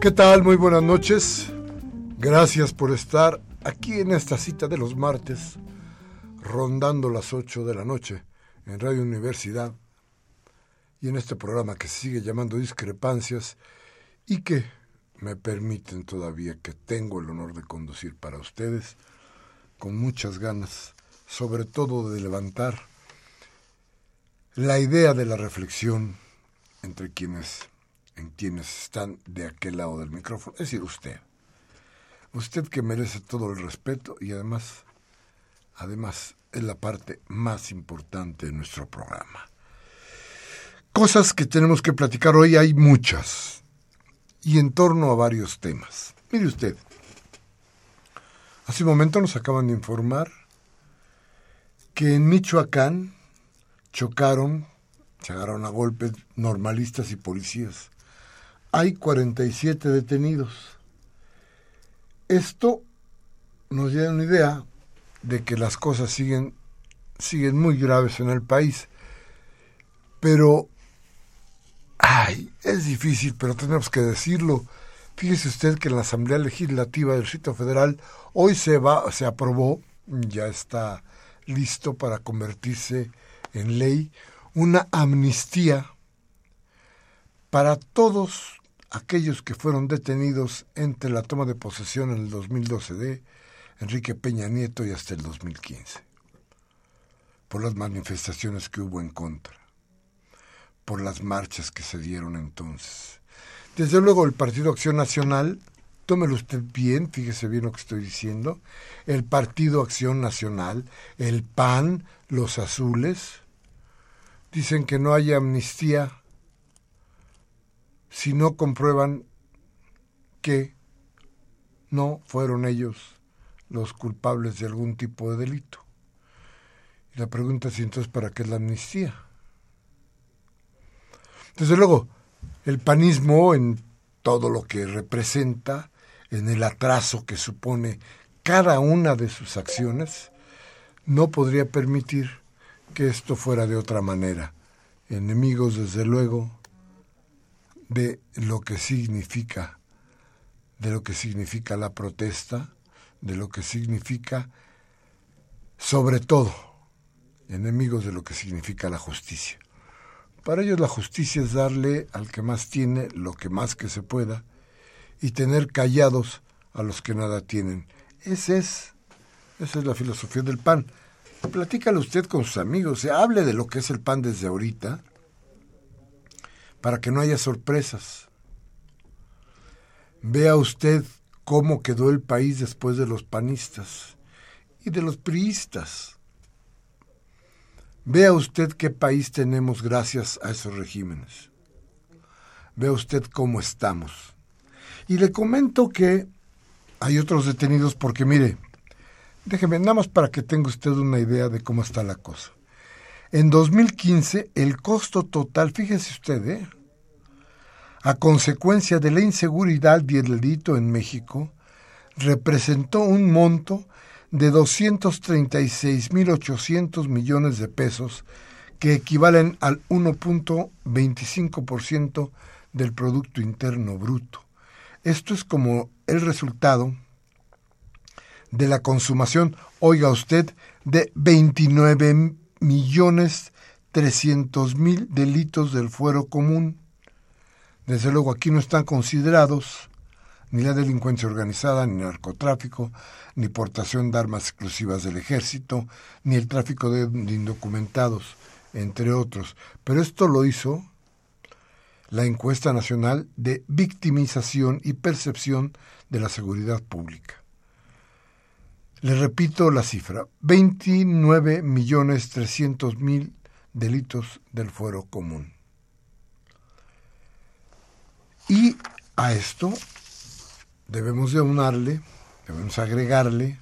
¿Qué tal? Muy buenas noches. Gracias por estar aquí en esta cita de los martes, rondando las 8 de la noche en Radio Universidad y en este programa que se sigue llamando Discrepancias y que me permiten todavía que tengo el honor de conducir para ustedes con muchas ganas, sobre todo de levantar la idea de la reflexión entre quienes en quienes están de aquel lado del micrófono, es decir, usted. Usted que merece todo el respeto y además, además es la parte más importante de nuestro programa. Cosas que tenemos que platicar hoy hay muchas y en torno a varios temas. Mire usted, hace un momento nos acaban de informar que en Michoacán chocaron, se agarraron a golpes normalistas y policías hay 47 detenidos. Esto nos da una idea de que las cosas siguen, siguen muy graves en el país. Pero, ay, es difícil, pero tenemos que decirlo. Fíjese usted que en la Asamblea Legislativa del Distrito Federal hoy se va, se aprobó, ya está listo para convertirse en ley, una amnistía para todos aquellos que fueron detenidos entre la toma de posesión en el 2012 de Enrique Peña Nieto y hasta el 2015, por las manifestaciones que hubo en contra, por las marchas que se dieron entonces. Desde luego el Partido Acción Nacional, tómelo usted bien, fíjese bien lo que estoy diciendo, el Partido Acción Nacional, el PAN, los azules, dicen que no hay amnistía si no comprueban que no fueron ellos los culpables de algún tipo de delito. Y la pregunta es entonces para qué es la amnistía. Desde luego, el panismo en todo lo que representa, en el atraso que supone cada una de sus acciones, no podría permitir que esto fuera de otra manera. Enemigos, desde luego, de lo que significa, de lo que significa la protesta, de lo que significa, sobre todo, enemigos de lo que significa la justicia. Para ellos la justicia es darle al que más tiene lo que más que se pueda y tener callados a los que nada tienen. Ese es, esa es la filosofía del pan. Platícale usted con sus amigos, se hable de lo que es el pan desde ahorita para que no haya sorpresas. Vea usted cómo quedó el país después de los panistas y de los priistas. Vea usted qué país tenemos gracias a esos regímenes. Vea usted cómo estamos. Y le comento que hay otros detenidos porque, mire, déjeme, nada más para que tenga usted una idea de cómo está la cosa. En 2015, el costo total, fíjese usted, ¿eh? a consecuencia de la inseguridad y el delito en México, representó un monto de 236.800 millones de pesos que equivalen al 1.25% del Producto Interno Bruto. Esto es como el resultado de la consumación, oiga usted, de 29 millones 300 mil delitos del fuero común. Desde luego aquí no están considerados ni la delincuencia organizada, ni narcotráfico, ni portación de armas exclusivas del ejército, ni el tráfico de indocumentados entre otros. Pero esto lo hizo la encuesta nacional de victimización y percepción de la seguridad pública. Le repito la cifra, 29 millones mil delitos del fuero común. Y a esto debemos de aunarle, debemos agregarle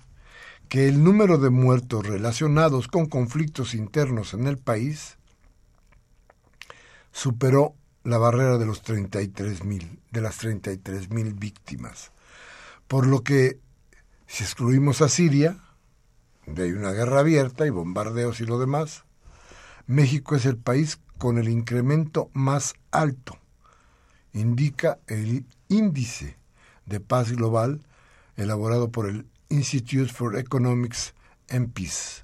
que el número de muertos relacionados con conflictos internos en el país superó la barrera de los 33 mil, de las 33 mil víctimas. Por lo que, si excluimos a Siria, donde hay una guerra abierta y bombardeos y lo demás, México es el país con el incremento más alto, indica el índice de paz global elaborado por el Institute for Economics and Peace.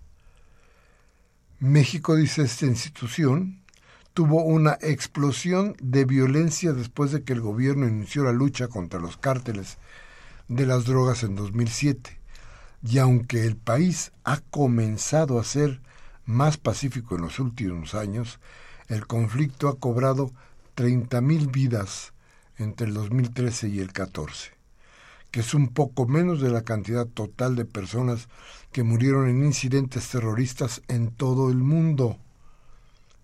México, dice esta institución, tuvo una explosión de violencia después de que el gobierno inició la lucha contra los cárteles de las drogas en 2007. Y aunque el país ha comenzado a ser más pacífico en los últimos años, el conflicto ha cobrado 30.000 vidas entre el 2013 y el 14 que es un poco menos de la cantidad total de personas que murieron en incidentes terroristas en todo el mundo.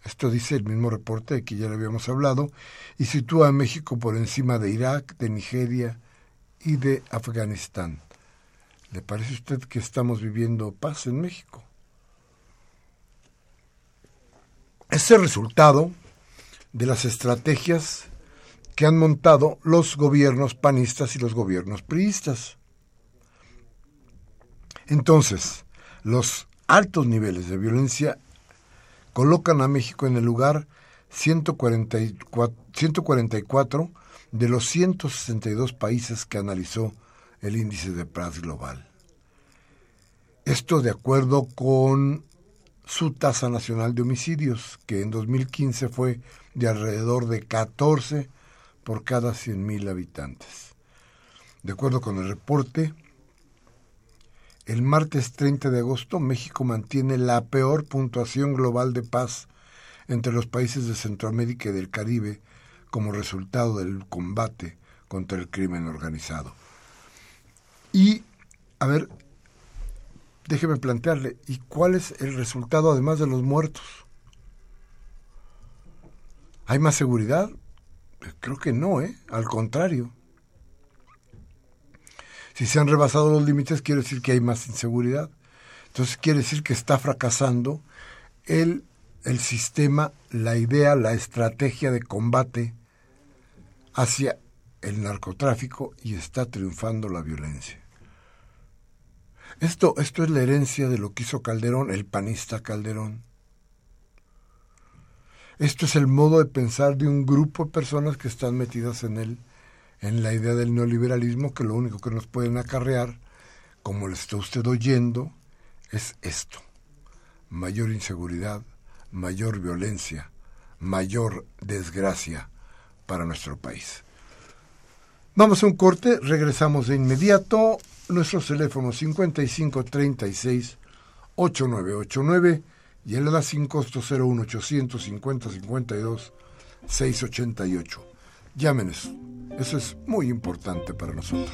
Esto dice el mismo reporte de que ya le habíamos hablado y sitúa a México por encima de Irak, de Nigeria y de Afganistán. ¿Le parece a usted que estamos viviendo paz en México? Ese resultado de las estrategias que han montado los gobiernos panistas y los gobiernos priistas. Entonces, los altos niveles de violencia colocan a México en el lugar 144, 144 de los 162 países que analizó el índice de paz global. Esto de acuerdo con su tasa nacional de homicidios, que en 2015 fue de alrededor de 14 por cada 100.000 habitantes. De acuerdo con el reporte, el martes 30 de agosto México mantiene la peor puntuación global de paz entre los países de Centroamérica y del Caribe como resultado del combate contra el crimen organizado. Y, a ver, déjeme plantearle, ¿y cuál es el resultado además de los muertos? ¿Hay más seguridad? Creo que no, ¿eh? Al contrario. Si se han rebasado los límites, quiere decir que hay más inseguridad. Entonces quiere decir que está fracasando el, el sistema, la idea, la estrategia de combate hacia el narcotráfico y está triunfando la violencia. Esto, esto es la herencia de lo que hizo Calderón, el panista Calderón. Esto es el modo de pensar de un grupo de personas que están metidas en él, en la idea del neoliberalismo, que lo único que nos pueden acarrear, como le está usted oyendo, es esto. Mayor inseguridad, mayor violencia, mayor desgracia para nuestro país. Vamos a un corte, regresamos de inmediato. Nuestros teléfonos 5536 8989 y le da sin costo 01850 52 688. Llámenes. Eso es muy importante para nosotros.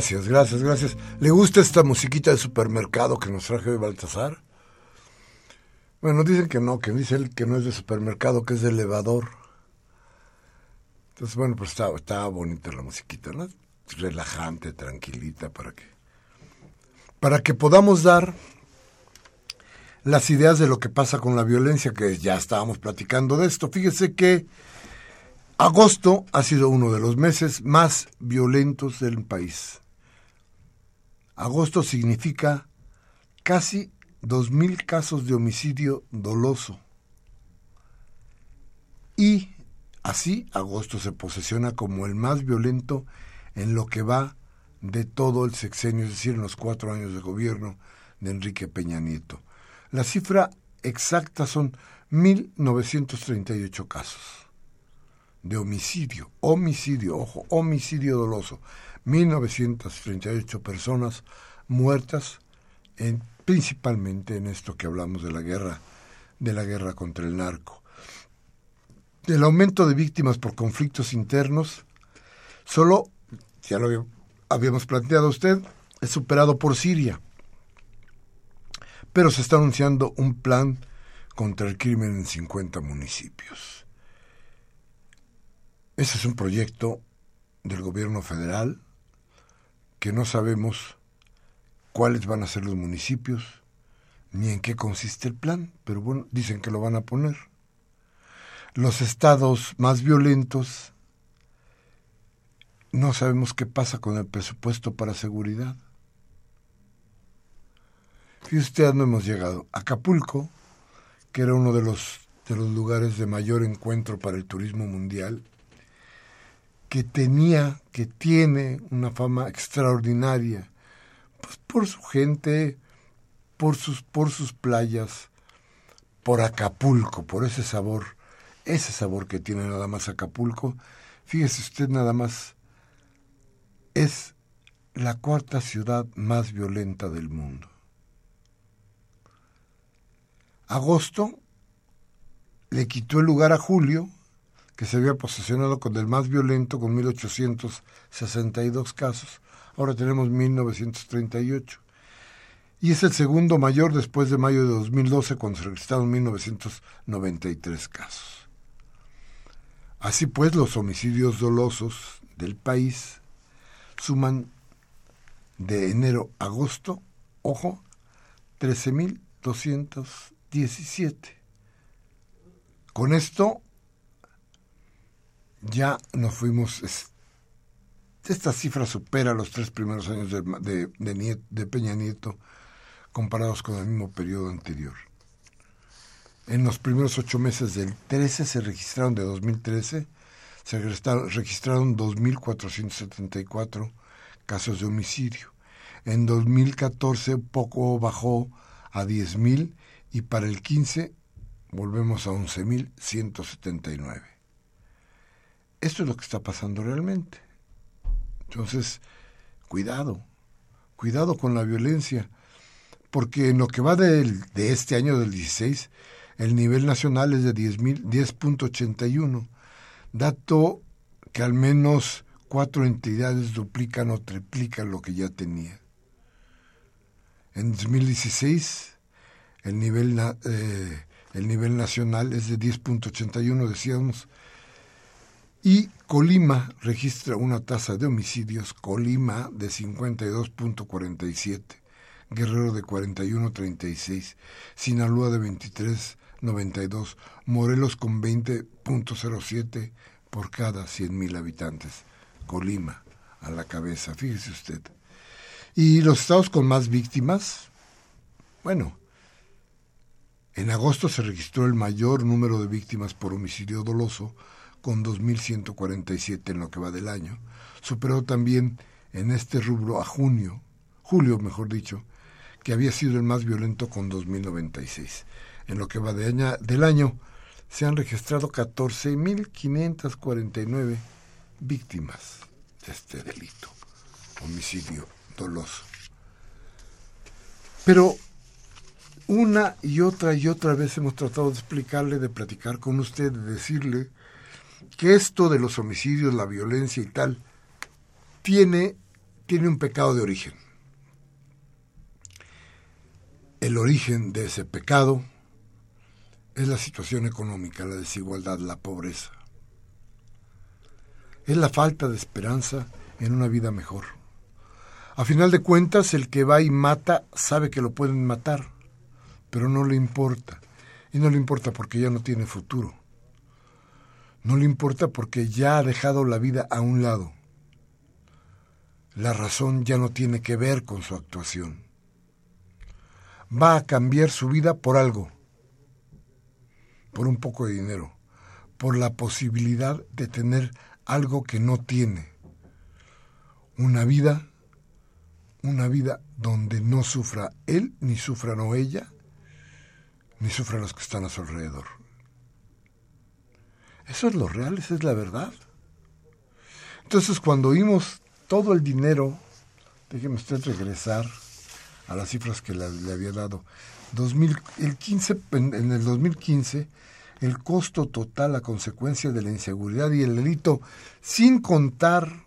Gracias, gracias, gracias. ¿Le gusta esta musiquita de supermercado que nos traje hoy Baltasar? Bueno, dicen que no, que dice él que no es de supermercado, que es de elevador. Entonces, bueno, pues estaba, bonita la musiquita. Relajante, tranquilita, para que, para que podamos dar las ideas de lo que pasa con la violencia, que ya estábamos platicando de esto. Fíjese que agosto ha sido uno de los meses más violentos del país. Agosto significa casi 2.000 casos de homicidio doloso. Y así agosto se posesiona como el más violento en lo que va de todo el sexenio, es decir, en los cuatro años de gobierno de Enrique Peña Nieto. La cifra exacta son 1.938 casos de homicidio, homicidio, ojo, homicidio doloso. 1.938 personas muertas en principalmente en esto que hablamos de la guerra, de la guerra contra el narco. El aumento de víctimas por conflictos internos, solo, ya lo habíamos planteado usted, es superado por Siria. Pero se está anunciando un plan contra el crimen en 50 municipios. Ese es un proyecto del gobierno federal que no sabemos cuáles van a ser los municipios, ni en qué consiste el plan, pero bueno, dicen que lo van a poner. Los estados más violentos, no sabemos qué pasa con el presupuesto para seguridad. Usted a dónde hemos llegado. Acapulco, que era uno de los, de los lugares de mayor encuentro para el turismo mundial, que tenía, que tiene una fama extraordinaria pues por su gente, por sus, por sus playas, por Acapulco, por ese sabor, ese sabor que tiene nada más Acapulco. Fíjese usted nada más, es la cuarta ciudad más violenta del mundo. Agosto le quitó el lugar a Julio, que se había posesionado con el más violento, con 1862 casos ahora tenemos 1938. Y es el segundo mayor después de mayo de 2012, cuando se registraron 1993 casos. Así pues, los homicidios dolosos del país suman de enero a agosto, ojo, 13.217. Con esto ya nos fuimos esta cifra supera los tres primeros años de, de, Peña Nieto comparados con el mismo periodo anterior. En los primeros ocho meses del 13 se registraron, de 2013, se registraron 2.474 casos de homicidio. En 2014 poco bajó a 10.000 y para el 15 volvemos a 11.179. Esto es lo que está pasando realmente. Entonces, cuidado, cuidado con la violencia, porque en lo que va de este año del 16, el nivel nacional es de 10.81, dato que al menos cuatro entidades duplican o triplican lo que ya tenía. En 2016, el nivel, eh, el nivel nacional es de 10.81, decíamos, y Colima registra una tasa de homicidios, Colima de 52.47, Guerrero de 41.36, Sinaloa de 23.92, Morelos con 20.07 por cada 100.000 habitantes. Colima a la cabeza, fíjese usted. Y los estados con más víctimas, bueno, en agosto se registró el mayor número de víctimas por homicidio doloso, con 2.147 en lo que va del año. Superó también en este rubro a junio, julio mejor dicho, que había sido el más violento con 2.096. En lo que va de año, del año se han registrado 14.549 víctimas de este delito, homicidio doloso. Pero una y otra y otra vez hemos tratado de explicarle, de platicar con usted, de decirle que esto de los homicidios, la violencia y tal, tiene, tiene un pecado de origen. El origen de ese pecado es la situación económica, la desigualdad, la pobreza. Es la falta de esperanza en una vida mejor. A final de cuentas, el que va y mata sabe que lo pueden matar, pero no le importa. Y no le importa porque ya no tiene futuro. No le importa porque ya ha dejado la vida a un lado. La razón ya no tiene que ver con su actuación. Va a cambiar su vida por algo, por un poco de dinero, por la posibilidad de tener algo que no tiene. Una vida una vida donde no sufra él, ni sufra no ella, ni sufran los que están a su alrededor. Eso es lo real, esa es la verdad. Entonces, cuando oímos todo el dinero, déjeme usted regresar a las cifras que le, había dado. 2000, el 15, en el 2015, el costo total a consecuencia de la inseguridad y el delito, sin contar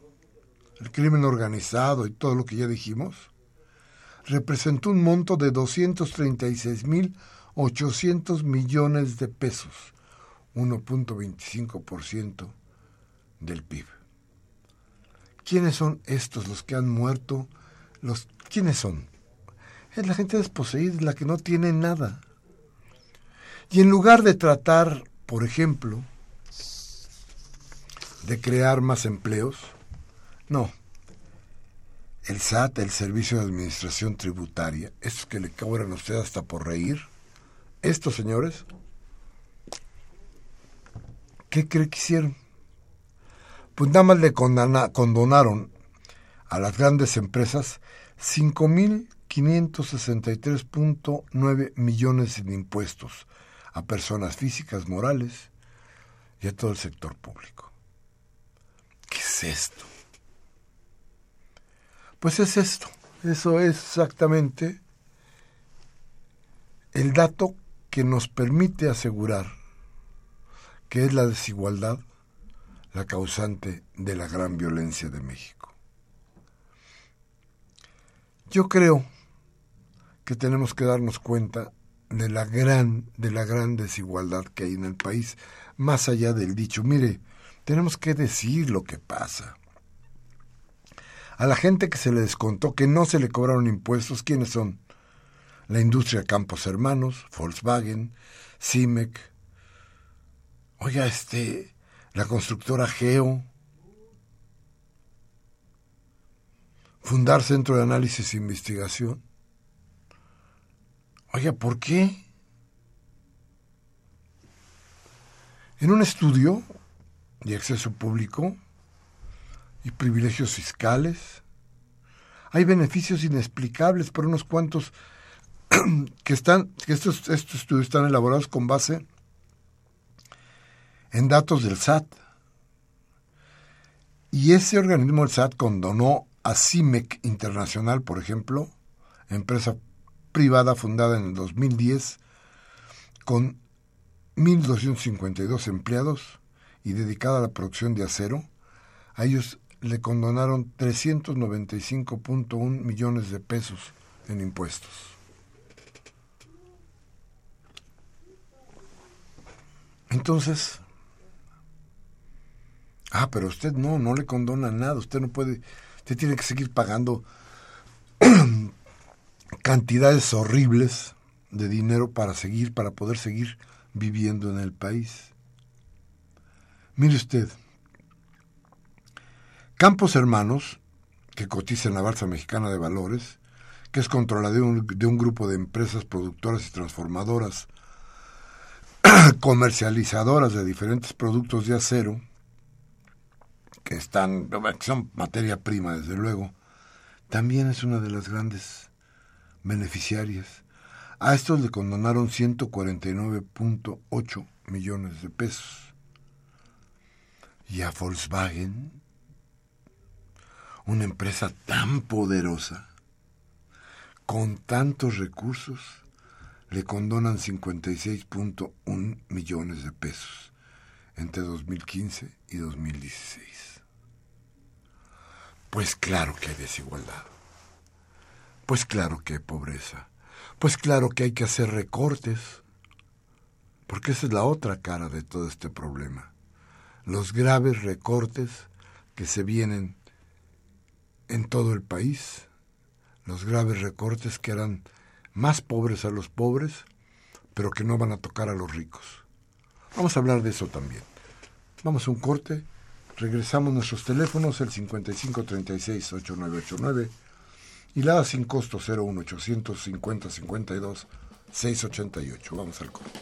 el crimen organizado y todo lo que ya dijimos, representó un monto de 236.800 millones de pesos, 1.25% del PIB. ¿Quiénes son estos los que han muerto? Los, ¿Quiénes son? Es la gente desposeída, la que no tiene nada. Y en lugar de tratar, por ejemplo, de crear más empleos, no. El SAT, el Servicio de Administración Tributaria, estos que le cobran a usted hasta por reír, estos señores, ¿qué cree que hicieron? Pues nada más le condonaron a las grandes empresas 5.563.9 millones en impuestos a personas físicas, morales y a todo el sector público. ¿Qué es esto? Pues es esto, eso es exactamente el dato que nos permite asegurar que es la desigualdad la causante de la gran violencia de México. Yo creo que tenemos que darnos cuenta de la gran de la gran desigualdad que hay en el país, más allá del dicho, mire, tenemos que decir lo que pasa a la gente que se le descontó, que no se le cobraron impuestos, ¿quiénes son? La industria Campos Hermanos, Volkswagen, CIMEC, oiga, este, la constructora Geo, fundar Centro de Análisis e Investigación. Oiga, ¿por qué? En un estudio de acceso público, y privilegios fiscales. Hay beneficios inexplicables por unos cuantos que están, que estos, estos estudios están elaborados con base en datos del SAT. Y ese organismo, el SAT, condonó a CIMEC Internacional, por ejemplo, empresa privada fundada en el 2010, con 1.252 empleados y dedicada a la producción de acero. A ellos le condonaron 395.1 millones de pesos en impuestos. Entonces, ah, pero usted no, no le condona nada, usted no puede, usted tiene que seguir pagando cantidades horribles de dinero para seguir, para poder seguir viviendo en el país. Mire usted, Campos Hermanos, que cotiza en la Bolsa Mexicana de Valores, que es controlada de un, de un grupo de empresas productoras y transformadoras, comercializadoras de diferentes productos de acero, que están, son materia prima, desde luego, también es una de las grandes beneficiarias. A estos le condonaron 149.8 millones de pesos. Y a Volkswagen una empresa tan poderosa, con tantos recursos, le condonan 56.1 millones de pesos entre 2015 y 2016. Pues claro que hay desigualdad. Pues claro que hay pobreza. Pues claro que hay que hacer recortes. Porque esa es la otra cara de todo este problema. Los graves recortes que se vienen en todo el país. Los graves recortes que harán más pobres a los pobres, pero que no van a tocar a los ricos. Vamos a hablar de eso también. Vamos a un corte Regresamos nuestros teléfonos, el 5536-8989 y la sin costo 01850 52 688. Vamos al corte.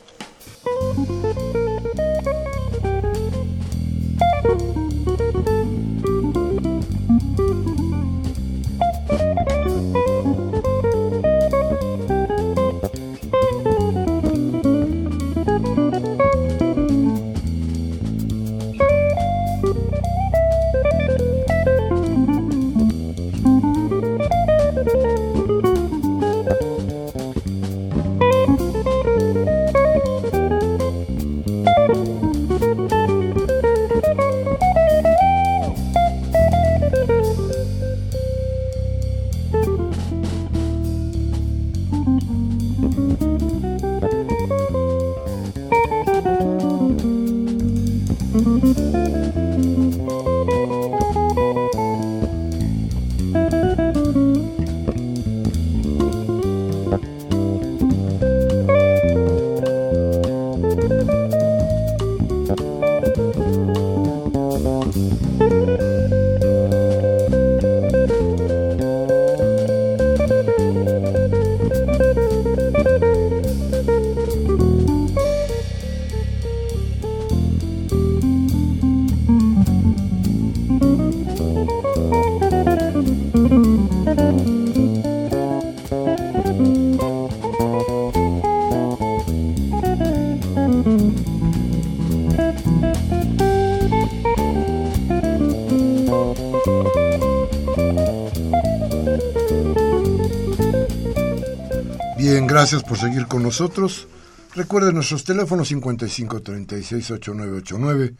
Gracias por seguir con nosotros. Recuerden nuestros teléfonos 55 36 8989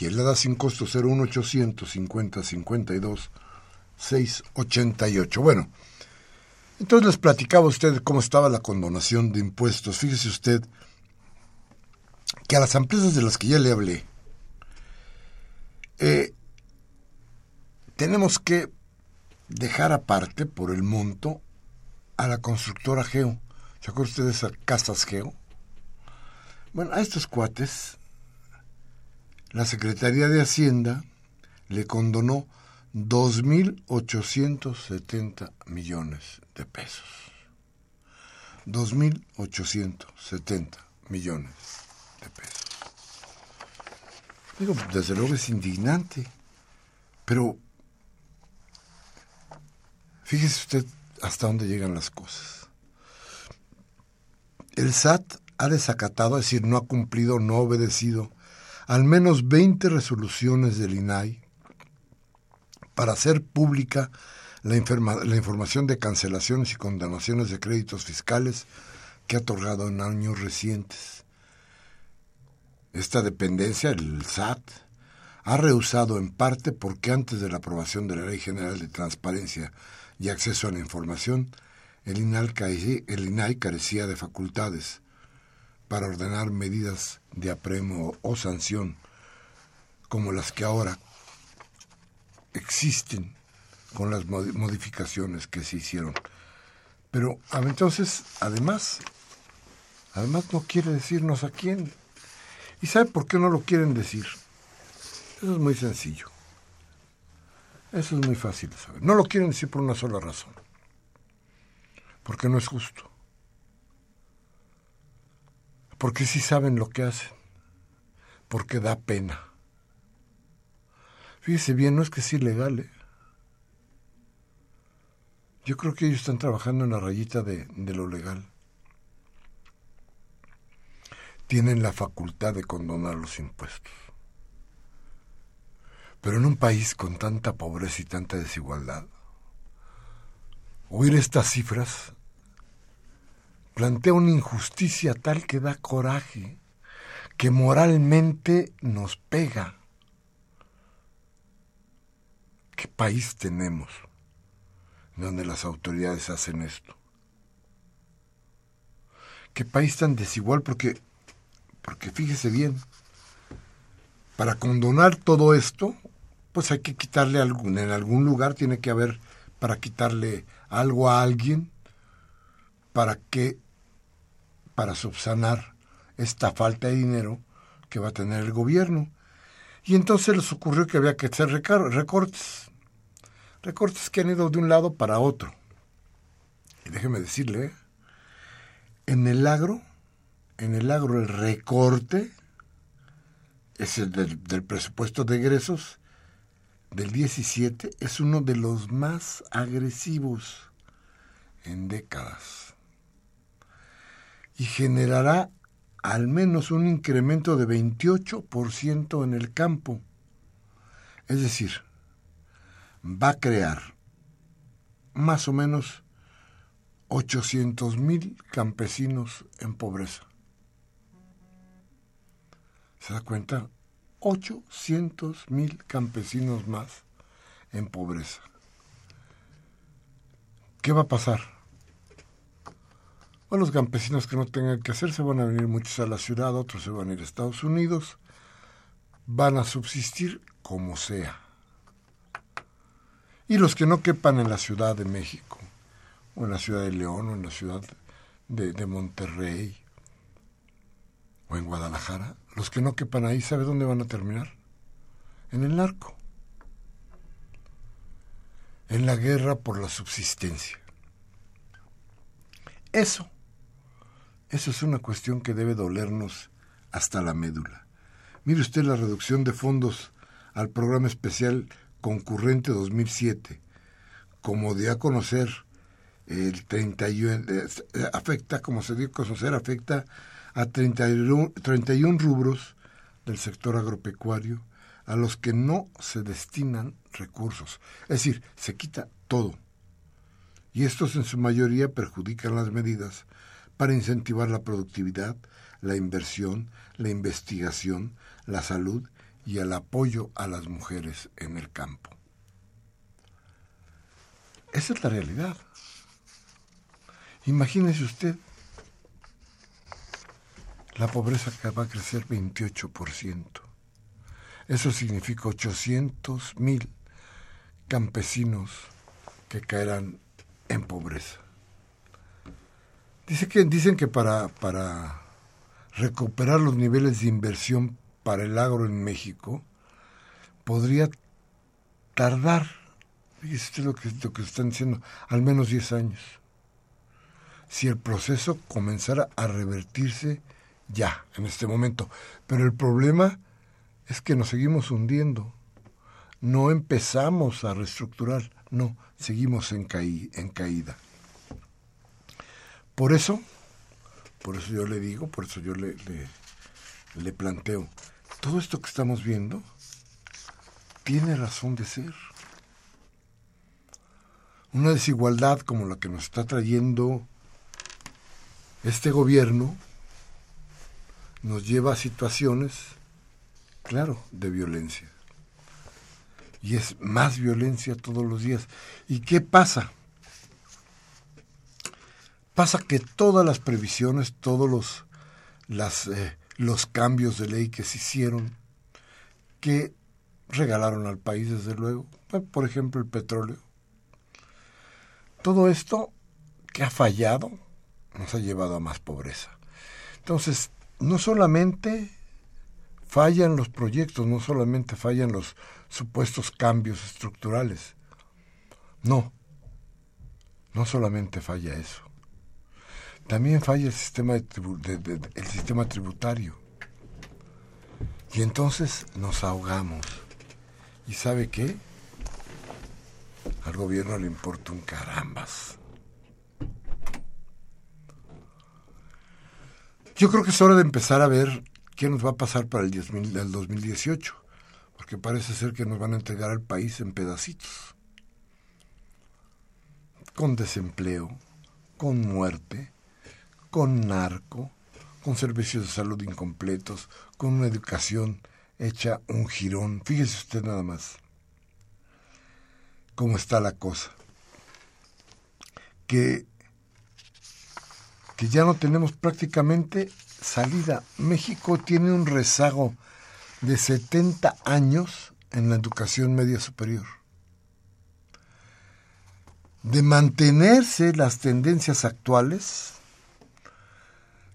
y el ADA sin costo 01800 50 52 688. Bueno, entonces les platicaba a usted cómo estaba la condonación de impuestos. Fíjese usted que a las empresas de las que ya le hablé, eh, tenemos que dejar aparte por el monto a la constructora Geo. ¿Se acuerdan ustedes a Casas Geo? Bueno, a estos cuates, la Secretaría de Hacienda le condonó 2.870 millones de pesos. 2.870 millones de pesos. Digo, desde luego es indignante, pero fíjese usted hasta dónde llegan las cosas. El SAT ha desacatado, es decir, no ha cumplido, no ha obedecido al menos 20 resoluciones del INAI para hacer pública la, la, información de cancelaciones y condenaciones de créditos fiscales que ha otorgado en años recientes. Esta dependencia, el SAT, ha rehusado en parte porque antes de la aprobación de la Ley General de Transparencia y Acceso a la Información, el INAI, carecía de facultades para ordenar medidas de apremio o sanción como las que ahora existen con las modificaciones que se hicieron. Pero entonces, además, además no quiere decirnos a quién. ¿Y sabe por qué no lo quieren decir? Eso es muy sencillo. Eso es muy fácil de saber. No lo quieren decir por una sola razón porque no es justo. Porque sí saben lo que hacen, porque da pena. Fíjese bien, no es que sea ilegal. ¿eh? Yo creo que ellos están trabajando en la rayita de, de lo legal. Tienen la facultad de condonar los impuestos. Pero en un país con tanta pobreza y tanta desigualdad, oír estas cifras plantea una injusticia tal que da coraje, que moralmente nos pega. ¿Qué país tenemos donde las autoridades hacen esto? ¿Qué país tan desigual? Porque, porque fíjese bien, para condonar todo esto, pues hay que quitarle algún, en algún lugar tiene que haber para quitarle algo a alguien, para que, para subsanar esta falta de dinero que va a tener el gobierno. Y entonces les ocurrió que había que hacer recortes. Recortes que han ido de un lado para otro. Y déjeme decirle, en el agro, en el agro el recorte es el del, del presupuesto de egresos del 17 es uno de los más agresivos en décadas y generará al menos un incremento de 28% en el campo. Es decir, va a crear más o menos 800 mil campesinos en pobreza. ¿Se da cuenta? 800 mil campesinos más en pobreza. ¿Qué va a pasar? Bueno, los campesinos que no tengan que hacer se van a venir muchos a la ciudad, otros se van a ir a Estados Unidos, van a subsistir como sea. Y los que no quepan en la Ciudad de México, o en la Ciudad de León, o en la Ciudad de, de Monterrey, o en Guadalajara, los que no quepan ahí, ¿sabe dónde van a terminar? En el narco. En la guerra por la subsistencia. Eso eso es una cuestión que debe dolernos hasta la médula. Mire usted la reducción de fondos al programa especial concurrente 2007. Como dio a conocer el 31, eh, afecta, como se dio a conocer, afecta a 31, 31 rubros del sector agropecuario a los que no se destinan recursos. Es decir, se quita todo. Y estos en su mayoría perjudican las medidas para incentivar la productividad, la inversión, la investigación, la salud y el apoyo a las mujeres en el campo. Esa es la realidad. Imagínese usted, la pobreza que va a crecer 28%. Eso significa 800 mil campesinos que caerán en pobreza. Dice que, dicen que para, para recuperar los niveles de inversión para el agro en México podría tardar, fíjese lo que, lo que están diciendo, al menos 10 años. Si el proceso comenzara a revertirse ya, en este momento. Pero el problema es que nos seguimos hundiendo. No empezamos a reestructurar, no, seguimos en caída. Por eso, por eso yo le digo, por eso yo le, le, planteo, todo esto que estamos viendo tiene razón de ser. Una desigualdad como la que nos está trayendo este gobierno nos lleva a situaciones, claro, de violencia. Y es más violencia todos los días. ¿Y qué pasa? Pasa que todas las previsiones, todos los, eh, los cambios de ley que se hicieron, que regalaron al país, desde luego, por ejemplo, el petróleo, todo esto que ha fallado nos ha llevado a más pobreza. Entonces, no solamente fallan los proyectos, no solamente fallan los supuestos cambios estructurales, no, no solamente falla eso también falla el sistema, el sistema tributario. Y entonces nos ahogamos. ¿Y sabe qué? Al gobierno le importa un carambas. Yo creo que es hora de empezar a ver qué nos va a pasar para el, el 2018, porque parece ser que nos van a entregar al país en pedacitos, con desempleo, con muerte, con narco, con servicios de salud incompletos, con una educación hecha un jirón. Fíjese usted nada más. cómo está la cosa. Que, que ya no tenemos prácticamente salida. México tiene un rezago de 70 años en la educación media superior. De mantenerse las tendencias actuales,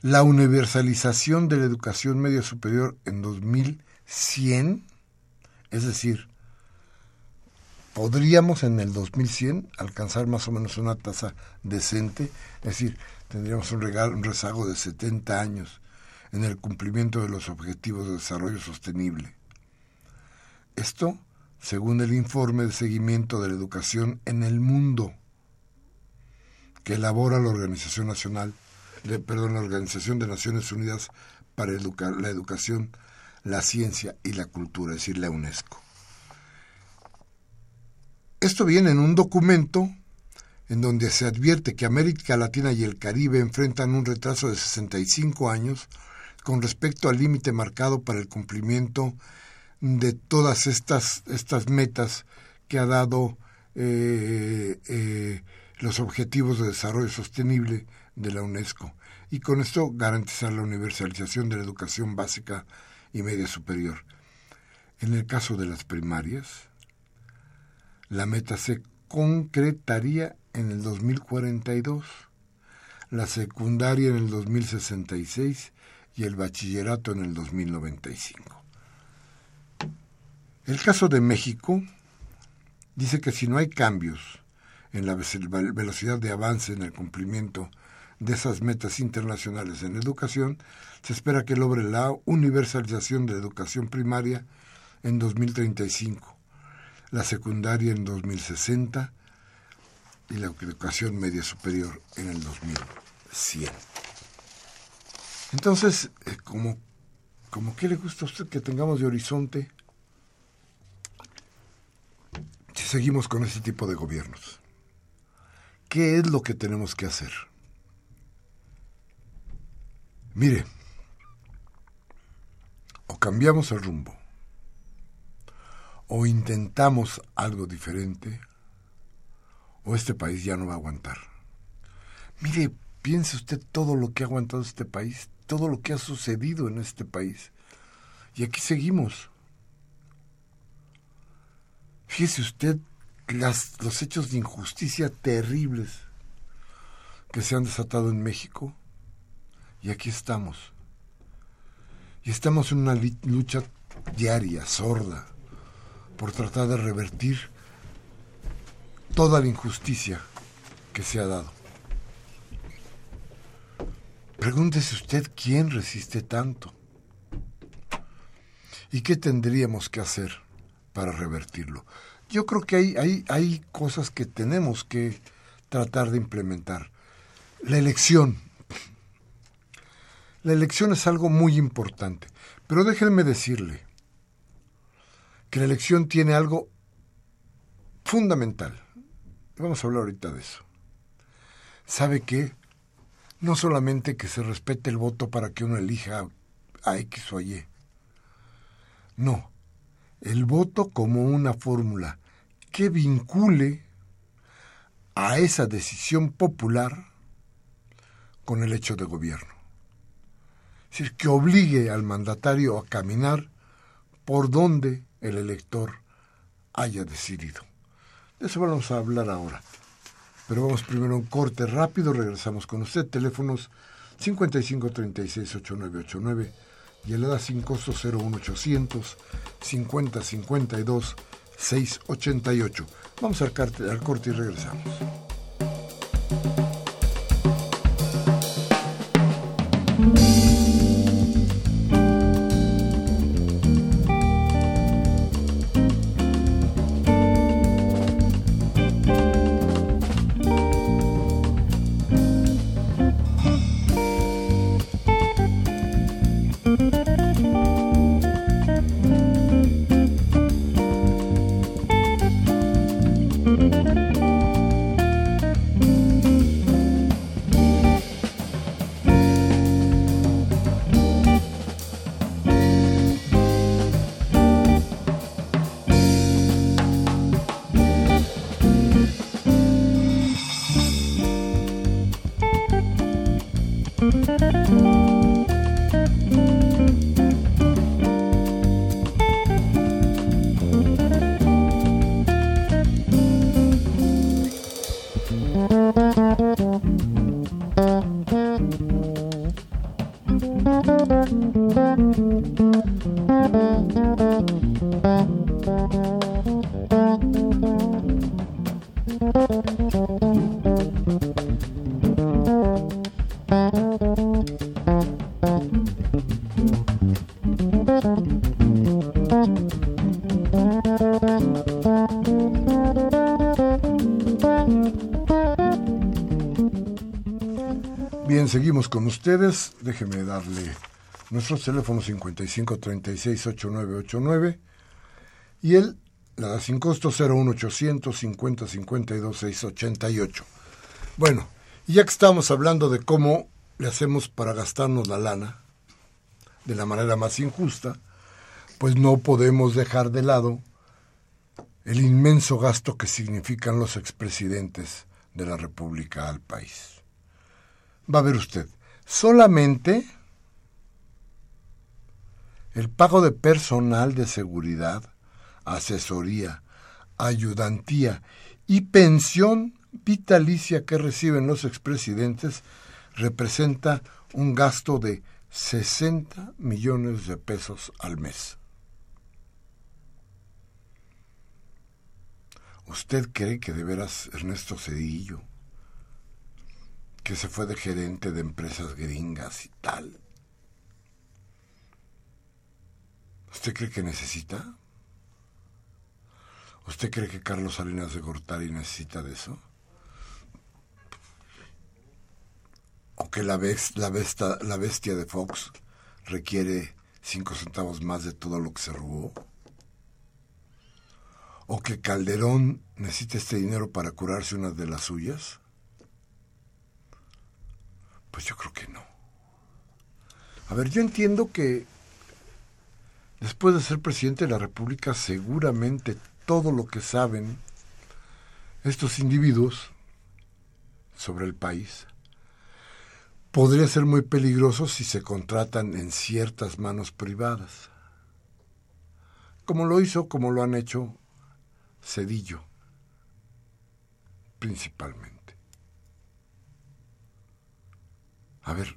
la universalización de la educación media superior en 2100, es decir, podríamos en el 2100 alcanzar más o menos una tasa decente, es decir, tendríamos un, regalo, un rezago de 70 años en el cumplimiento de los objetivos de desarrollo sostenible. Esto, según el informe de seguimiento de la educación en el mundo que elabora la Organización Nacional, perdón, la Organización de Naciones Unidas para la Educación, la Ciencia y la Cultura, es decir, la UNESCO. Esto viene en un documento en donde se advierte que América Latina y el Caribe enfrentan un retraso de 65 años con respecto al límite marcado para el cumplimiento de todas estas, estas metas que ha dado eh, eh, los Objetivos de Desarrollo Sostenible de la UNESCO y con esto garantizar la universalización de la educación básica y media superior. En el caso de las primarias, la meta se concretaría en el 2042, la secundaria en el 2066 y el bachillerato en el 2095. El caso de México dice que si no hay cambios en la velocidad de avance en el cumplimiento de esas metas internacionales en educación, se espera que logre la universalización de la educación primaria en 2035, la secundaria en 2060 y la educación media superior en el 2100. Entonces, eh, como, como ¿qué le gusta a usted que tengamos de horizonte si seguimos con ese tipo de gobiernos? ¿Qué es lo que tenemos que hacer? Mire, o cambiamos el rumbo, o intentamos algo diferente, o este país ya no va a aguantar. Mire, piense usted todo lo que ha aguantado este país, todo lo que ha sucedido en este país. Y aquí seguimos. Fíjese usted los hechos de injusticia terribles que se han desatado en México. Y aquí estamos. Y estamos en una lucha diaria, sorda, por tratar de revertir toda la injusticia que se ha dado. Pregúntese usted quién resiste tanto. ¿Y qué tendríamos que hacer para revertirlo? Yo creo que hay, hay, hay cosas que tenemos que tratar de implementar. La elección. La elección es algo muy importante. Pero déjenme decirle que la elección tiene algo fundamental. Vamos a hablar ahorita de eso. ¿Sabe qué? no solamente que se respete el voto para que uno elija a X o a Y. No, el voto como una fórmula que vincule a esa decisión popular con el hecho de gobierno. Es decir, que obligue al mandatario a caminar por donde el elector haya decidido. De eso vamos a hablar ahora. Pero vamos primero a un corte rápido, regresamos con usted. Teléfonos 5536-8989 y el EDA sin costo 01800 5052 688. Vamos al, al corte y regresamos. Ustedes. Déjeme darle nuestros teléfonos 55 36 8989 y el la sin costo 01800 50 52 688. Bueno, y ya que estamos hablando de cómo le hacemos para gastarnos la lana de la manera más injusta, pues no podemos dejar de lado el inmenso gasto que significan los expresidentes de la República al país. Va a ver usted, solamente el pago de personal de seguridad, asesoría, ayudantía y pensión vitalicia que reciben los expresidentes representa un gasto de 60 millones de pesos al mes. ¿Usted cree que de veras Ernesto Cedillo, que se fue de gerente de empresas gringas y tal, ¿usted cree que necesita? ¿Usted cree que Carlos Salinas de Gortari necesita de eso? ¿O que la, la, la bestia de Fox requiere cinco centavos más de todo lo que se robó? ¿O que Calderón necesita este dinero para curarse una de las suyas? Pues yo creo que no. A ver, yo entiendo que después de ser presidente de la República, seguramente todo lo que saben estos individuos sobre el país podría ser muy peligroso si se contratan en ciertas manos privadas, como lo hizo, como lo han hecho Cedillo, principalmente. A ver,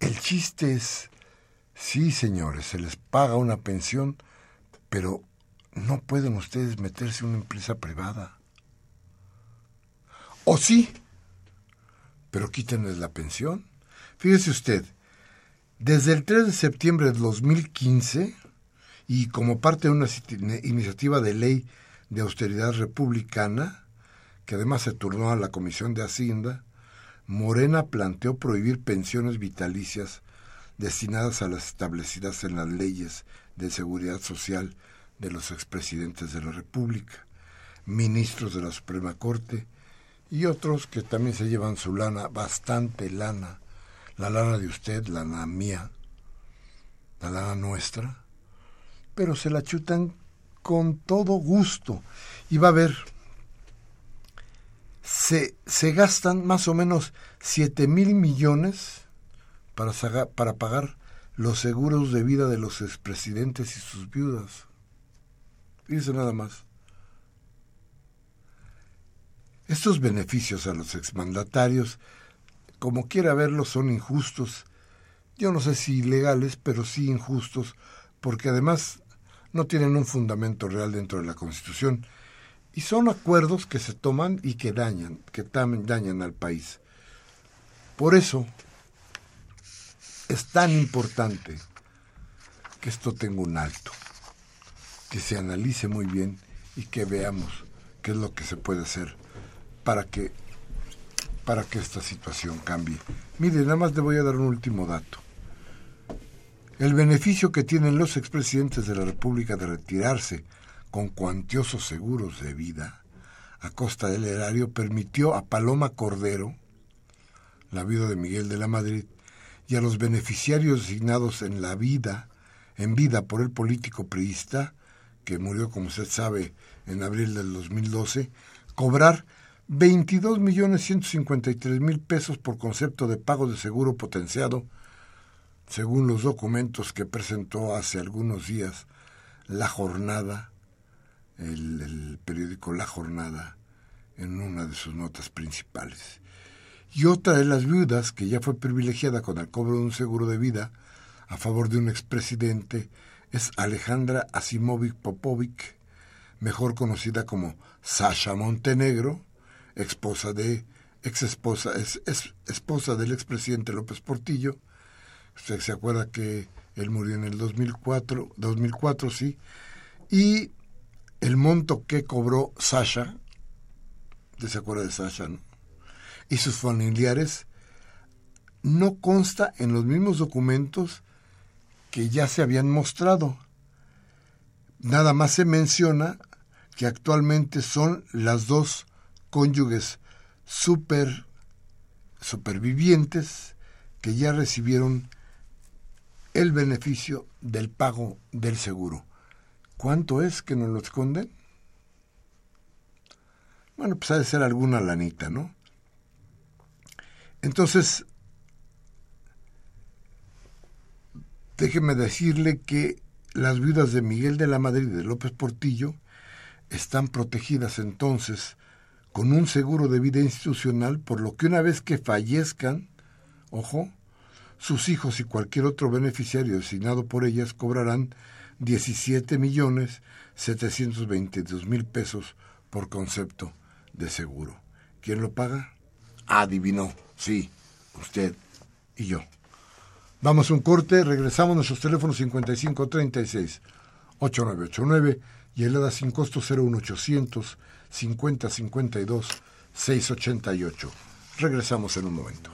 el chiste es, sí señores, se les paga una pensión, pero no pueden ustedes meterse en una empresa privada. O sí, pero quítenles la pensión. Fíjese usted, desde el 3 de septiembre de 2015, y como parte de una iniciativa de ley de austeridad republicana, que además se turnó a la Comisión de Hacienda, Morena planteó prohibir pensiones vitalicias destinadas a las establecidas en las leyes de seguridad social de los expresidentes de la República, ministros de la Suprema Corte y otros que también se llevan su lana, bastante lana, la lana de usted, la lana mía, la lana nuestra, pero se la chutan con todo gusto. Y va a ver, se, se gastan más o menos 7 mil millones para, para pagar los seguros de vida de los expresidentes y sus viudas. Dice nada más. Estos beneficios a los exmandatarios, como quiera verlos, son injustos. Yo no sé si ilegales, pero sí injustos, porque además no tienen un fundamento real dentro de la Constitución y son acuerdos que se toman y que dañan, que dañan al país. Por eso, es tan importante que esto tenga un alto, que se analice muy bien y que veamos qué es lo que se puede hacer para que para que esta situación cambie. Mire, nada más le voy a dar un último dato. El beneficio que tienen los expresidentes de la República de retirarse con cuantiosos seguros de vida a costa del erario permitió a Paloma Cordero, la viuda de Miguel de la Madrid, y a los beneficiarios designados en la vida, en vida por el político priista, que murió, como usted sabe, en abril del 2012, cobrar 22 millones 153 mil pesos por concepto de pago de seguro potenciado, según los documentos que presentó hace algunos días La Jornada, el, periódico La Jornada, en una de sus notas principales y otra de las viudas que ya fue privilegiada con el cobro de un seguro de vida a favor de un expresidente es Alejandra Asimovic Popovic, mejor conocida como Sasha Montenegro, esposa de ex esposa es, esposa del expresidente López Portillo. Usted se acuerda que él murió en el 2004, 2004 sí, y el monto que cobró Sasha, ¿se acuerda de Sasha, no? y sus familiares no consta en los mismos documentos que ya se habían mostrado. Nada más se menciona que actualmente son las dos cónyuges super, supervivientes que ya recibieron el beneficio del pago del seguro. ¿Cuánto es que nos lo esconden? Bueno, pues ha de ser alguna lanita, ¿no? Entonces, déjeme decirle que las viudas de Miguel de la Madrid y de López Portillo están protegidas entonces con un seguro de vida institucional, por lo que una vez que fallezcan, ojo, sus hijos y cualquier otro beneficiario designado por ellas cobrarán 17 millones 722 mil pesos por concepto de seguro. ¿Quién lo paga? Adivinó, sí, usted y yo. Vamos a un corte, regresamos a nuestros teléfonos 5536 8989 y el EDA sin costo 01800 5052 688. Regresamos en un momento.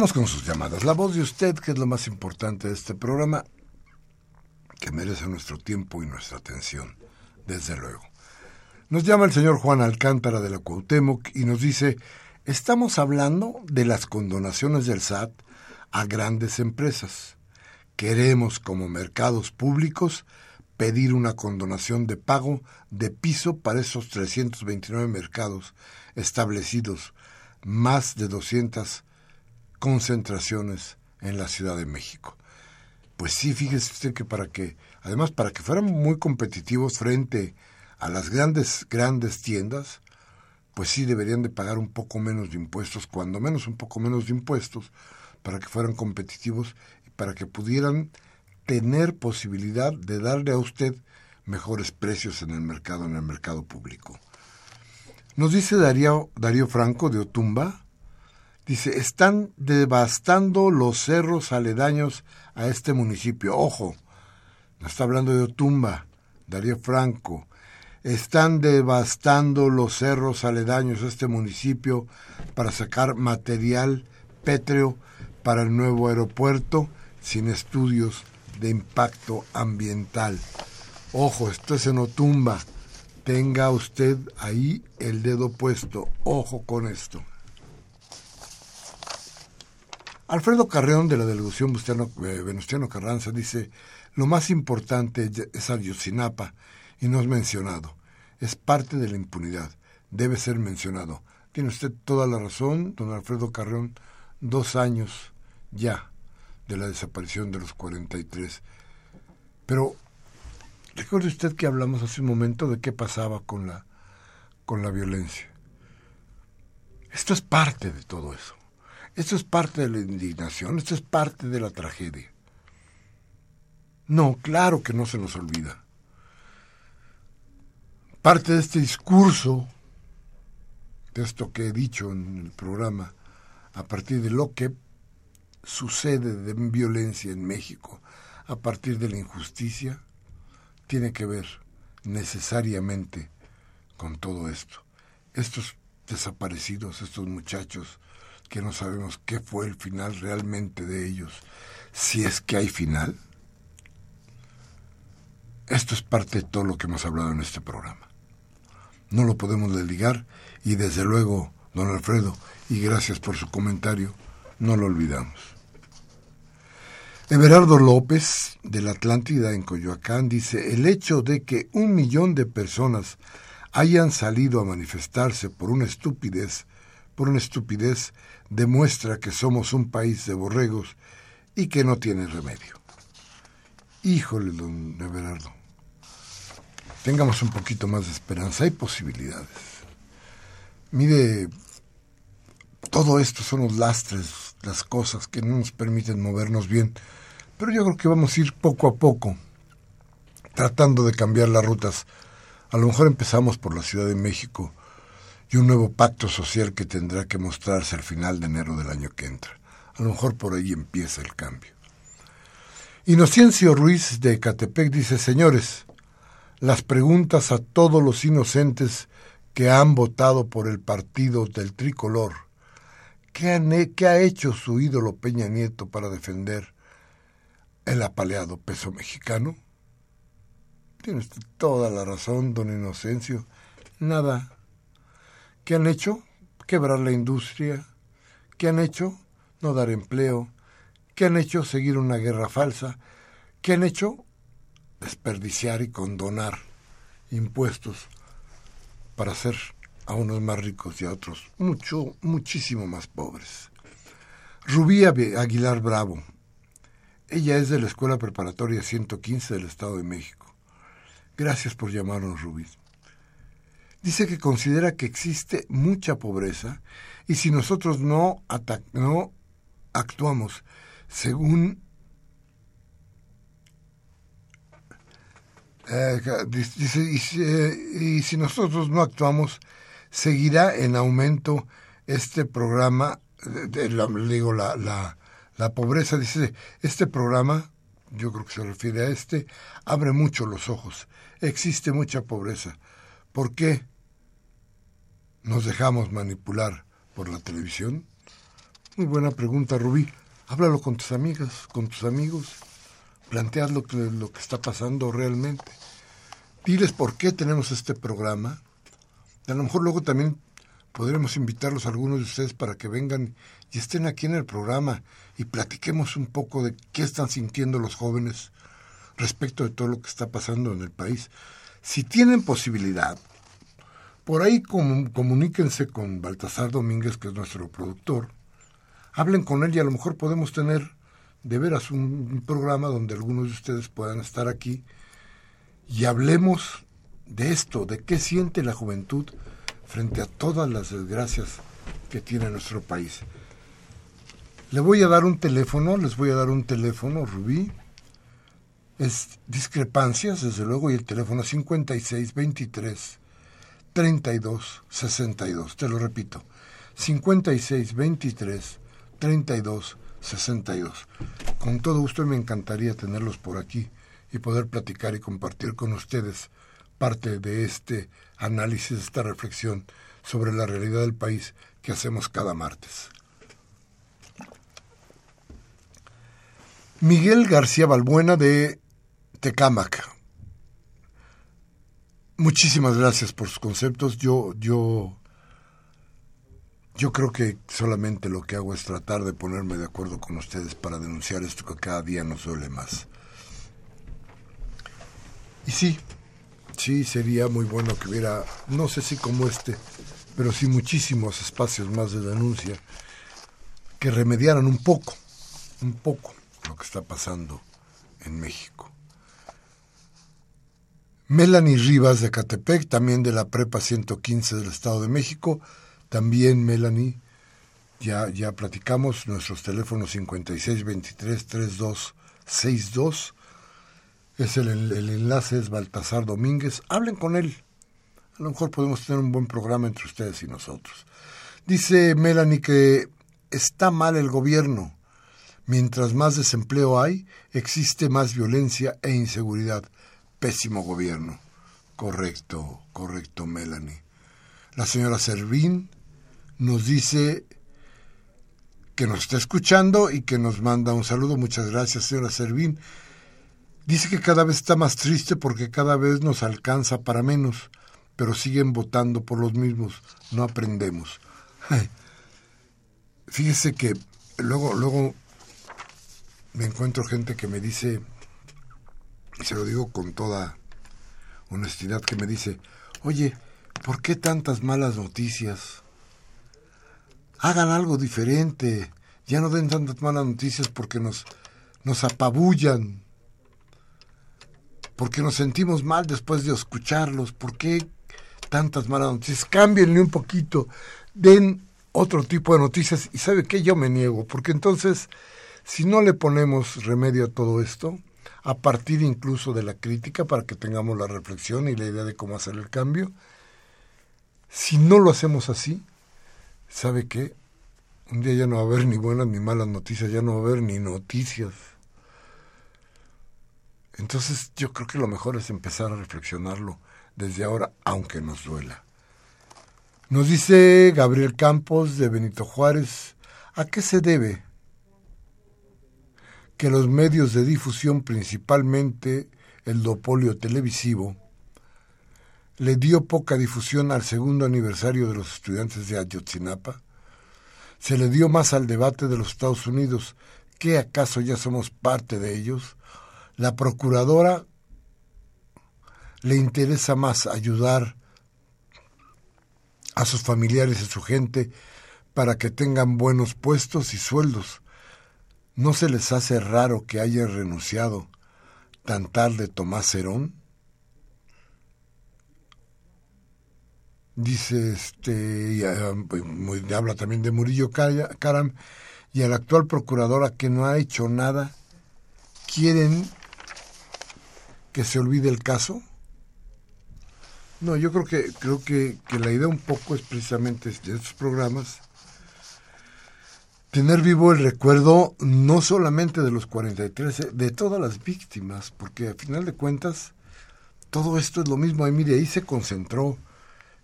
Vamos con sus llamadas. La voz de usted, que es lo más importante de este programa, que merece nuestro tiempo y nuestra atención, desde luego. Nos llama el señor Juan Alcántara de la Cuauhtémoc y nos dice, estamos hablando de las condonaciones del SAT a grandes empresas. Queremos, como mercados públicos, pedir una condonación de pago de piso para esos 329 mercados establecidos más de 200 concentraciones en la Ciudad de México. Pues sí, fíjese usted que para que, además para que fueran muy competitivos frente a las grandes, grandes tiendas, pues sí deberían de pagar un poco menos de impuestos, cuando menos un poco menos de impuestos, para que fueran competitivos y para que pudieran tener posibilidad de darle a usted mejores precios en el mercado, en el mercado público. Nos dice Darío, Darío Franco de Otumba, dice, están devastando los cerros aledaños a este municipio. Ojo, no está hablando de Otumba, Darío Franco. Están devastando los cerros aledaños a este municipio para sacar material pétreo para el nuevo aeropuerto sin estudios de impacto ambiental. Ojo, esto es en Otumba Tenga usted ahí el dedo puesto. Ojo con esto. Alfredo Carreón de la delegación eh, Venustiano Carranza dice, lo más importante es Ayotzinapa y no es mencionado. Es parte de la impunidad. Debe ser mencionado. Tiene usted toda la razón, don Alfredo Carreón. Dos años ya de la desaparición de los 43. Pero Recuerde usted que hablamos hace un momento de qué pasaba con la, con la violencia. Esto es parte de todo eso. Esto es parte de la indignación, esto es parte de la tragedia. No, claro que no se nos olvida. Parte de este discurso, de esto que he dicho en el programa, a partir de lo que sucede de violencia en México, a partir de la injusticia, tiene que ver necesariamente con todo esto. Estos desaparecidos, estos muchachos que no sabemos qué fue el final realmente de ellos, si es que hay final. Esto es parte de todo lo que hemos hablado en este programa. No lo podemos desligar y desde luego, don Alfredo, y gracias por su comentario, no lo olvidamos. Everardo López, de la Atlántida en Coyoacán, dice, el hecho de que un millón de personas hayan salido a manifestarse por una estupidez, por una estupidez demuestra que somos un país de borregos y que no tiene remedio. Híjole, don Everardo, tengamos un poquito más de esperanza, hay posibilidades. Mire, todo esto son los lastres, las cosas que no nos permiten movernos bien, pero yo creo que vamos a ir poco a poco tratando de cambiar las rutas. A lo mejor empezamos por la Ciudad de México y un nuevo pacto social que tendrá que mostrarse al final de enero del año que entra. A lo mejor por ahí empieza el cambio. Inocencio Ruiz de Ecatepec dice, señores, las preguntas a todos los inocentes que han votado por el partido del tricolor, ¿qué, ¿qué ha hecho su ídolo Peña Nieto para defender el apaleado peso mexicano? Tiene toda la razón, don Inocencio. Nada. ¿Qué han hecho? Quebrar la industria. ¿Qué han hecho? No dar empleo. ¿Qué han hecho? Seguir una guerra falsa. ¿Qué han hecho? Desperdiciar y condonar impuestos para hacer a unos más ricos y a otros mucho, muchísimo más pobres. Rubí Aguilar Bravo. Ella es de la Escuela Preparatoria 115 del Estado de México. Gracias por llamarnos, Rubí. Dice que considera que existe mucha pobreza y si nosotros no, no actuamos según eh, dice, y, si nosotros no actuamos, seguirá en aumento este programa, digo, la, la, la pobreza, dice, este programa, yo creo que se refiere a este, abre mucho los ojos existe mucha pobreza. ¿Por qué nos dejamos manipular por la televisión? Muy buena pregunta, Rubí. Háblalo con tus amigas, con tus amigos. Plantead lo que, está pasando realmente. Diles por qué tenemos este programa. a lo mejor luego también podremos invitarlos a algunos de ustedes para que vengan y estén aquí en el programa y platiquemos un poco de qué están sintiendo los jóvenes respecto de todo lo que está pasando en el país. Si tienen posibilidad, por ahí comuníquense con Baltasar Domínguez, que es nuestro productor, hablen con él y a lo mejor podemos tener de veras un, programa donde algunos de ustedes puedan estar aquí y hablemos de esto, de qué siente la juventud frente a todas las desgracias que tiene nuestro país. Le voy a dar un teléfono, les voy a dar un teléfono, Rubí, es discrepancias, desde luego, y el teléfono 5623 32 62. Te lo repito, 5623 32 62. Con todo gusto me encantaría tenerlos por aquí y poder platicar y compartir con ustedes parte de este análisis, esta reflexión sobre la realidad del país que hacemos cada martes. Miguel García Balbuena de Tecámac. Muchísimas gracias por sus conceptos. Yo, yo, yo creo que solamente lo que hago es tratar de ponerme de acuerdo con ustedes para denunciar esto que cada día nos duele más. Y sí, sí, sería muy bueno que hubiera, no sé si como este, pero sí muchísimos espacios más de denuncia que remediaran un poco, un poco lo que está pasando en México. Melanie Rivas de Catepec, también de la Prepa 115 del Estado de México. También Melanie, ya, ya platicamos, nuestros teléfonos 5623-3262. Es el, el enlace, es Baltasar Domínguez. Hablen con él. A lo mejor podemos tener un buen programa entre ustedes y nosotros. Dice Melanie que está mal el gobierno. Mientras más desempleo hay, existe más violencia e inseguridad pésimo gobierno. Correcto, correcto, Melanie. La señora Servín nos dice que nos está escuchando y que nos manda un saludo. Muchas gracias, señora Servín. Dice que cada vez está más triste porque cada vez nos alcanza para menos, pero siguen votando por los mismos. No aprendemos. Fíjese que luego, luego me encuentro gente que me dice, se lo digo con toda honestidad, que me dice, oye, ¿por qué tantas malas noticias? hagan algo diferente, ya no den tantas malas noticias porque nos, nos apabullan, porque nos sentimos mal después de escucharlos, ¿por qué tantas malas noticias? Cámbienle un poquito, den otro tipo de noticias. Y sabe que yo me niego, porque entonces si no le ponemos remedio a todo esto, a partir incluso de la crítica para que tengamos la reflexión y la idea de cómo hacer el cambio, si no lo hacemos así, ¿sabe qué? Un día ya no va a haber ni buenas ni malas noticias, ya no va a haber ni noticias. Entonces yo creo que lo mejor es empezar a reflexionarlo desde ahora, aunque nos duela. Nos dice Gabriel Campos de Benito Juárez, ¿a qué se debe que los medios de difusión, principalmente el dopolio televisivo, le dio poca difusión al segundo aniversario de los estudiantes de Ayotzinapa? Se le dio más al debate de los Estados Unidos, ¿qué acaso ya somos parte de ellos? La procuradora le interesa más ayudar a sus familiares y su gente para que tengan buenos puestos y sueldos, ¿No se les hace raro que haya renunciado tan tarde Tomás Herón? Dice este, y, ah, pues, habla también de Murillo Caram y el actual procuradora que no ha hecho nada, ¿quieren que se olvide el caso? No, yo creo que creo que, que la idea un poco es precisamente de estos programas tener vivo el recuerdo no solamente de los 43, eh, de todas las víctimas, porque a final de cuentas todo esto es lo mismo. Ahí, mire, ahí se concentró.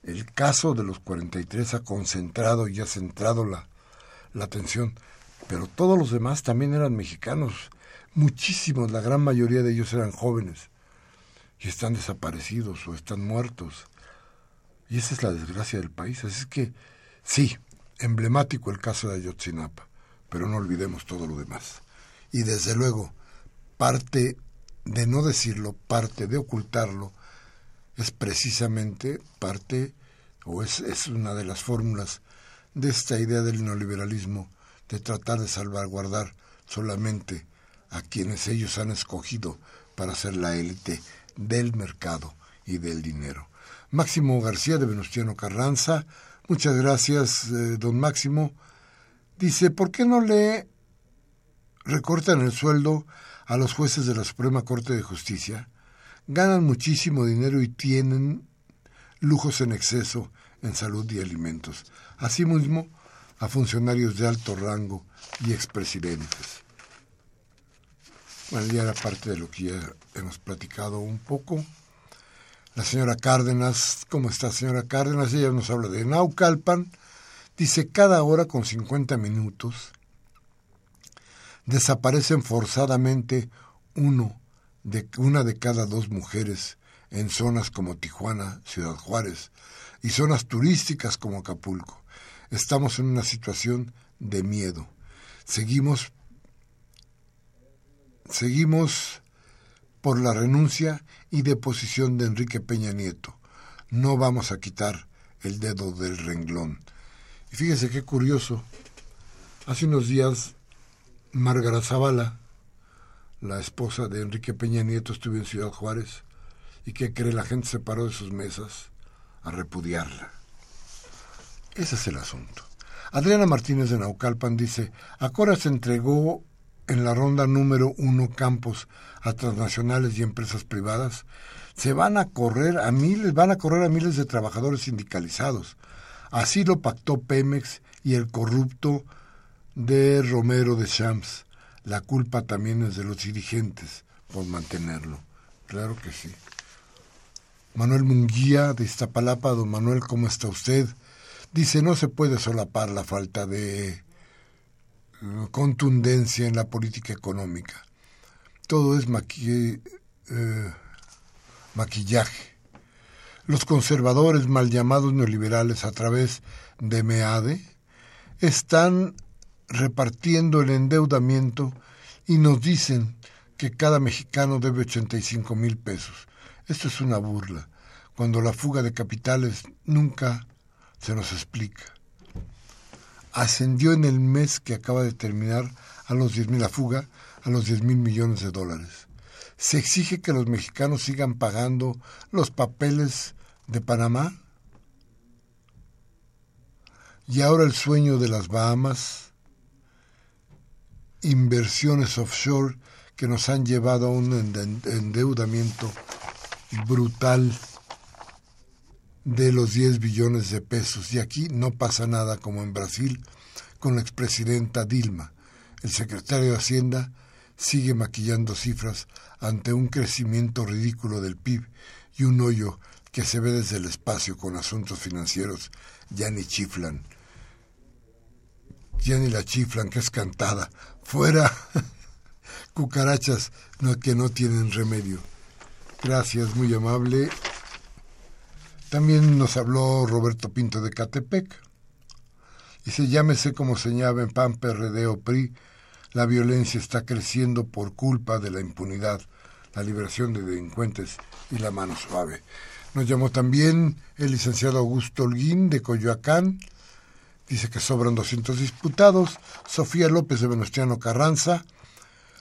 El caso de los 43 ha concentrado y ha centrado la, la atención. Pero todos los demás también eran mexicanos. Muchísimos, la gran mayoría de ellos eran jóvenes. Y están desaparecidos o están muertos. Y esa es la desgracia del país. Así es que, sí, emblemático el caso de Ayotzinapa, pero no olvidemos todo lo demás. Y desde luego, parte de no decirlo, parte de ocultarlo, es precisamente parte, o es, es una de las fórmulas de esta idea del neoliberalismo, de tratar de salvaguardar solamente a quienes ellos han escogido para ser la élite del mercado y del dinero. Máximo García de Venustiano Carranza, Muchas gracias, eh, don Máximo. Dice, ¿por qué no le recortan el sueldo a los jueces de la Suprema Corte de Justicia? Ganan muchísimo dinero y tienen lujos en exceso en salud y alimentos. Asimismo, a funcionarios de alto rango y expresidentes. Bueno, ya era parte de lo que ya hemos platicado un poco la señora Cárdenas. ¿Cómo está, señora Cárdenas? Ella nos habla de Naucalpan. Dice, cada hora con 50 minutos desaparecen forzadamente uno de, una de cada dos mujeres en zonas como Tijuana, Ciudad Juárez y zonas turísticas como Acapulco. Estamos en una situación de miedo. Seguimos seguimos por la renuncia y deposición de Enrique Peña Nieto. No vamos a quitar el dedo del renglón. Y fíjese qué curioso. Hace unos días, Márgara Zavala, la esposa de Enrique Peña Nieto, estuvo en Ciudad Juárez. ¿Y qué cree? La gente se paró de sus mesas a repudiarla. Ese es el asunto. Adriana Martínez de Naucalpan dice, Acora se entregó en la ronda número uno campos a transnacionales y empresas privadas, se van a correr a miles, van a correr a miles de trabajadores sindicalizados. Así lo pactó Pemex y el corrupto de Romero de Champs. La culpa también es de los dirigentes por mantenerlo. Claro que sí. Manuel Munguía de Iztapalapa, don Manuel, ¿cómo está usted? Dice, no se puede solapar la falta de contundencia en la política económica. Todo es eh, maquillaje. Los conservadores mal llamados neoliberales a través de MEADE están repartiendo el endeudamiento y nos dicen que cada mexicano debe 85 mil pesos. Esto es una burla, cuando la fuga de capitales nunca se nos explica. Ascendió en el mes que acaba de terminar a los 10 mil, la fuga, a los 10 mil millones de dólares. Se exige que los mexicanos sigan pagando los papeles de Panamá. Y ahora el sueño de las Bahamas, inversiones offshore que nos han llevado a un endeudamiento brutal de los 10 billones de pesos. Y aquí no pasa nada como en Brasil con la expresidenta Dilma. El secretario de Hacienda sigue maquillando cifras ante un crecimiento ridículo del PIB y un hoyo que se ve desde el espacio con asuntos financieros ya ni chiflan. Ya ni la chiflan, que es cantada. Fuera cucarachas que no tienen remedio. Gracias, muy amable. También nos habló Roberto Pinto de Catepec. Dice, llámese como señala en PAN, PRD o PRI, la violencia está creciendo por culpa de la impunidad, la liberación de delincuentes y la mano suave. Nos llamó también el licenciado Augusto Holguín de Coyoacán. Dice que sobran 200 diputados. Sofía López de Venustiano Carranza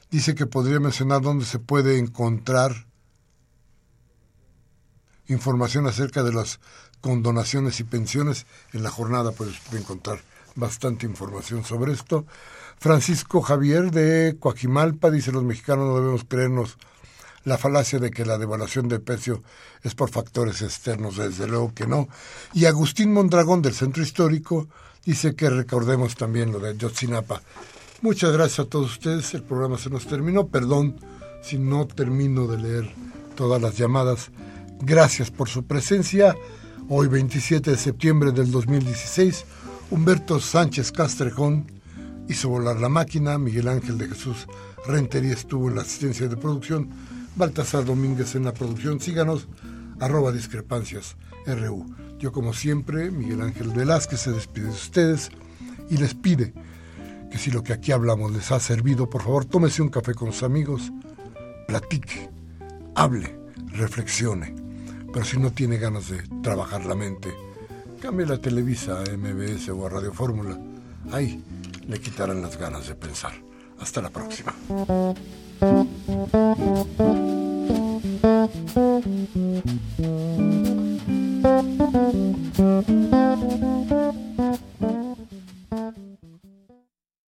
dice que podría mencionar dónde se puede encontrar información acerca de las condonaciones y pensiones. En la jornada puedes encontrar bastante información sobre esto. Francisco Javier de Coajimalpa dice los mexicanos no debemos creernos la falacia de que la devaluación del precio es por factores externos, desde luego que no. Y Agustín Mondragón del Centro Histórico dice que recordemos también lo de Yotzinapa. Muchas gracias a todos ustedes, el programa se nos terminó, perdón si no termino de leer todas las llamadas. Gracias por su presencia. Hoy 27 de septiembre del 2016, Humberto Sánchez Castrejón hizo volar la máquina, Miguel Ángel de Jesús Rentería estuvo en la asistencia de producción, Baltasar Domínguez en la producción. Síganos, arroba discrepancias RU. Yo como siempre, Miguel Ángel Velázquez se despide de ustedes y les pide que si lo que aquí hablamos les ha servido, por favor tómese un café con sus amigos, platique, hable, reflexione pero si no tiene ganas de trabajar la mente, cambie la Televisa a MBS o a Radio Fórmula. Ahí le quitarán las ganas de pensar. Hasta la próxima.